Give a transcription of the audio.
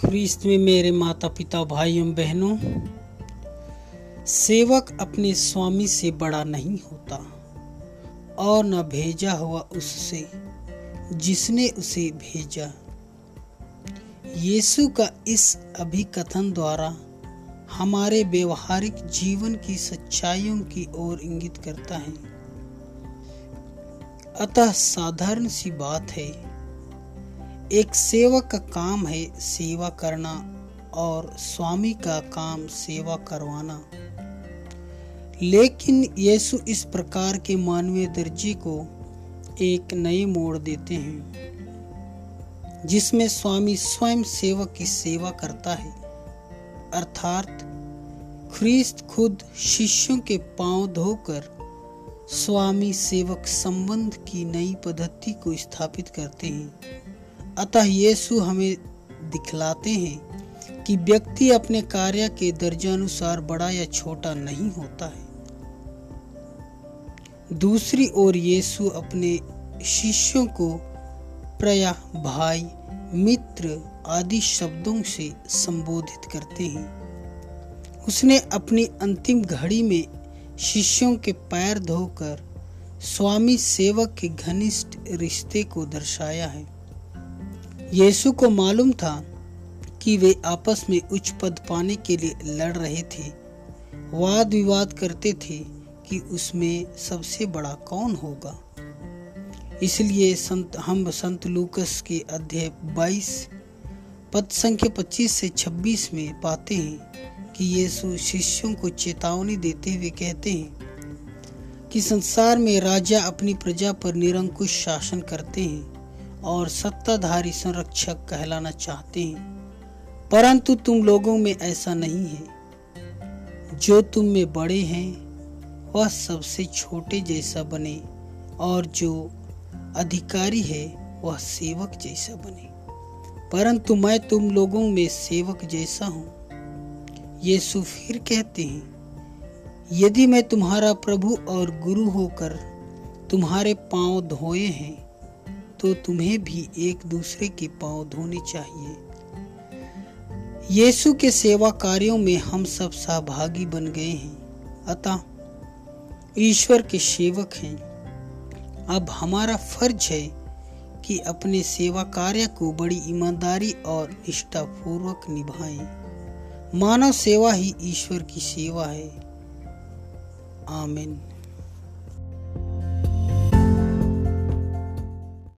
ख्रीस्त में मेरे माता पिता भाई एवं बहनों, सेवक अपने स्वामी से बड़ा नहीं होता और न भेजा हुआ उससे, जिसने उसे भेजा। यीशु का इस अभिकथन द्वारा हमारे व्यवहारिक जीवन की सच्चाइयों की ओर इंगित करता है। अतः साधारण सी बात है एक सेवक का काम है सेवा करना और स्वामी का काम सेवा करवाना। लेकिन यीशु इस प्रकार के मानवीय दर्जे को एक नए मोड़ देते हैं, जिसमें स्वामी स्वयं सेवक की सेवा करता है। अर्थात ख्रीस्त खुद शिष्यों के पाँव धोकर स्वामी सेवक संबंध की नई पद्धति को स्थापित करते हैं। अतः यीशु हमें दिखलाते हैं कि व्यक्ति अपने कार्य के दर्जानुसार बड़ा या छोटा नहीं होता है। दूसरी ओर यीशु अपने शिष्यों को प्रया भाई, मित्र आदि शब्दों से संबोधित करते हैं। उसने अपनी अंतिम घड़ी में शिष्यों के पैर धोकर स्वामी सेवक के घनिष्ठ रिश्ते को दर्शाया है। यीशु को मालूम था कि वे आपस में उच्च पद पाने के लिए लड़ रहे थे। वाद विवाद करते थे कि उसमें सबसे बड़ा कौन होगा। इसलिए संत, हम संत लूकस के अध्याय 22 पद संख्या 25 से 26 में पाते हैं कि यीशु शिष्यों को चेतावनी देते हुए कहते हैं कि संसार में राजा अपनी प्रजा पर निरंकुश शासन करते हैं। और सत्ताधारी संरक्षक कहलाना चाहते हैं। परंतु तुम लोगों में ऐसा नहीं है। जो तुम में बड़े हैं, वह सबसे छोटे जैसा बने और जो अधिकारी है, वह सेवक जैसा बने। परंतु मैं तुम लोगों में सेवक जैसा हूँ। यीशु फिर कहते हैं, यदि मैं तुम्हारा प्रभु और गुरु होकर तुम्हारे पाँव धोए हैं तो तुम्हें भी एक दूसरे के पाँव धोने चाहिए। यीशु के सेवा कार्यों में हम सब सहभागी बन गए हैं। अतः ईश्वर के सेवक हैं। अब हमारा फ़र्ज़ है कि अपने सेवा कार्य को बड़ी ईमानदारी और निष्ठा पूर्वक निभाएँ। मानव सेवा ही ईश्वर की सेवा है। आमीन।